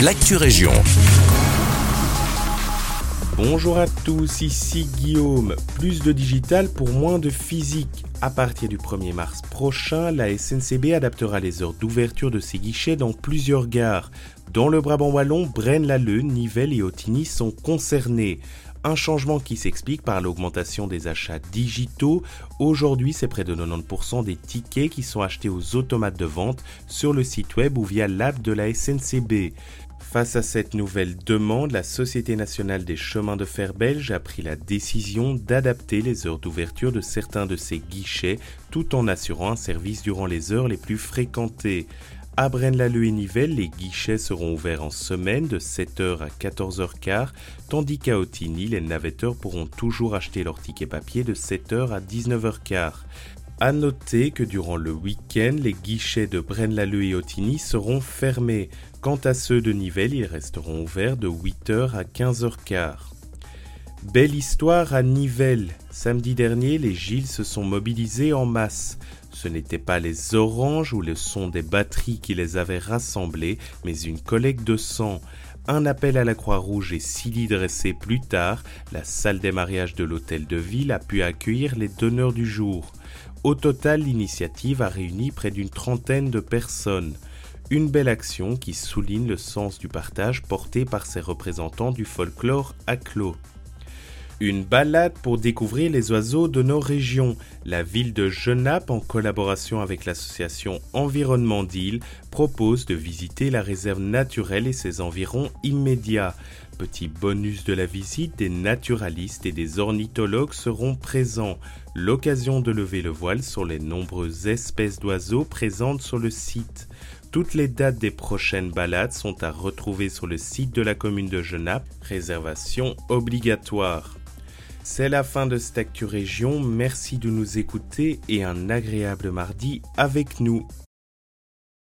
l'actu région. Bonjour à tous, ici Guillaume. Plus de digital pour moins de physique. À partir du 1er mars prochain, la SNCB adaptera les heures d'ouverture de ses guichets dans plusieurs gares. Dans le Brabant wallon, Braine-l'Alleud, Nivelles et Otigny sont concernés. Un changement qui s'explique par l'augmentation des achats digitaux. Aujourd'hui, c'est près de 90% des tickets qui sont achetés aux automates de vente sur le site web ou via l'app de la SNCB. Face à cette nouvelle demande, la Société nationale des chemins de fer belge a pris la décision d'adapter les heures d'ouverture de certains de ses guichets tout en assurant un service durant les heures les plus fréquentées. À Braine-l'Alleud et Nivelles, les guichets seront ouverts en semaine de 7h à 14h15, tandis qu'à Otigny, les navetteurs pourront toujours acheter leur ticket papier de 7h à 19h15. À noter que durant le week-end, les guichets de Braine-l'Alleud et Otigny seront fermés. Quant à ceux de Nivelles, ils resteront ouverts de 8h à 15h15. Belle histoire à Nivelles. Samedi dernier, les Gilles se sont mobilisés en masse. Ce n'était pas les oranges ou le son des batteries qui les avaient rassemblés, mais une collecte de sang. Un appel à la Croix-Rouge et six lits dressés plus tard, la salle des mariages de l'hôtel de ville a pu accueillir les donneurs du jour. Au total, l'initiative a réuni près d'une trentaine de personnes. Une belle action qui souligne le sens du partage porté par ces représentants du folklore à clos. Une balade pour découvrir les oiseaux de nos régions. La ville de Genappe, en collaboration avec l'association Environnement d'Île, propose de visiter la réserve naturelle et ses environs immédiats. Petit bonus de la visite, des naturalistes et des ornithologues seront présents. L'occasion de lever le voile sur les nombreuses espèces d'oiseaux présentes sur le site. Toutes les dates des prochaines balades sont à retrouver sur le site de la commune de Genappe. Réservation obligatoire. C'est la fin de cette Actu Région. Merci de nous écouter et un agréable mardi avec nous.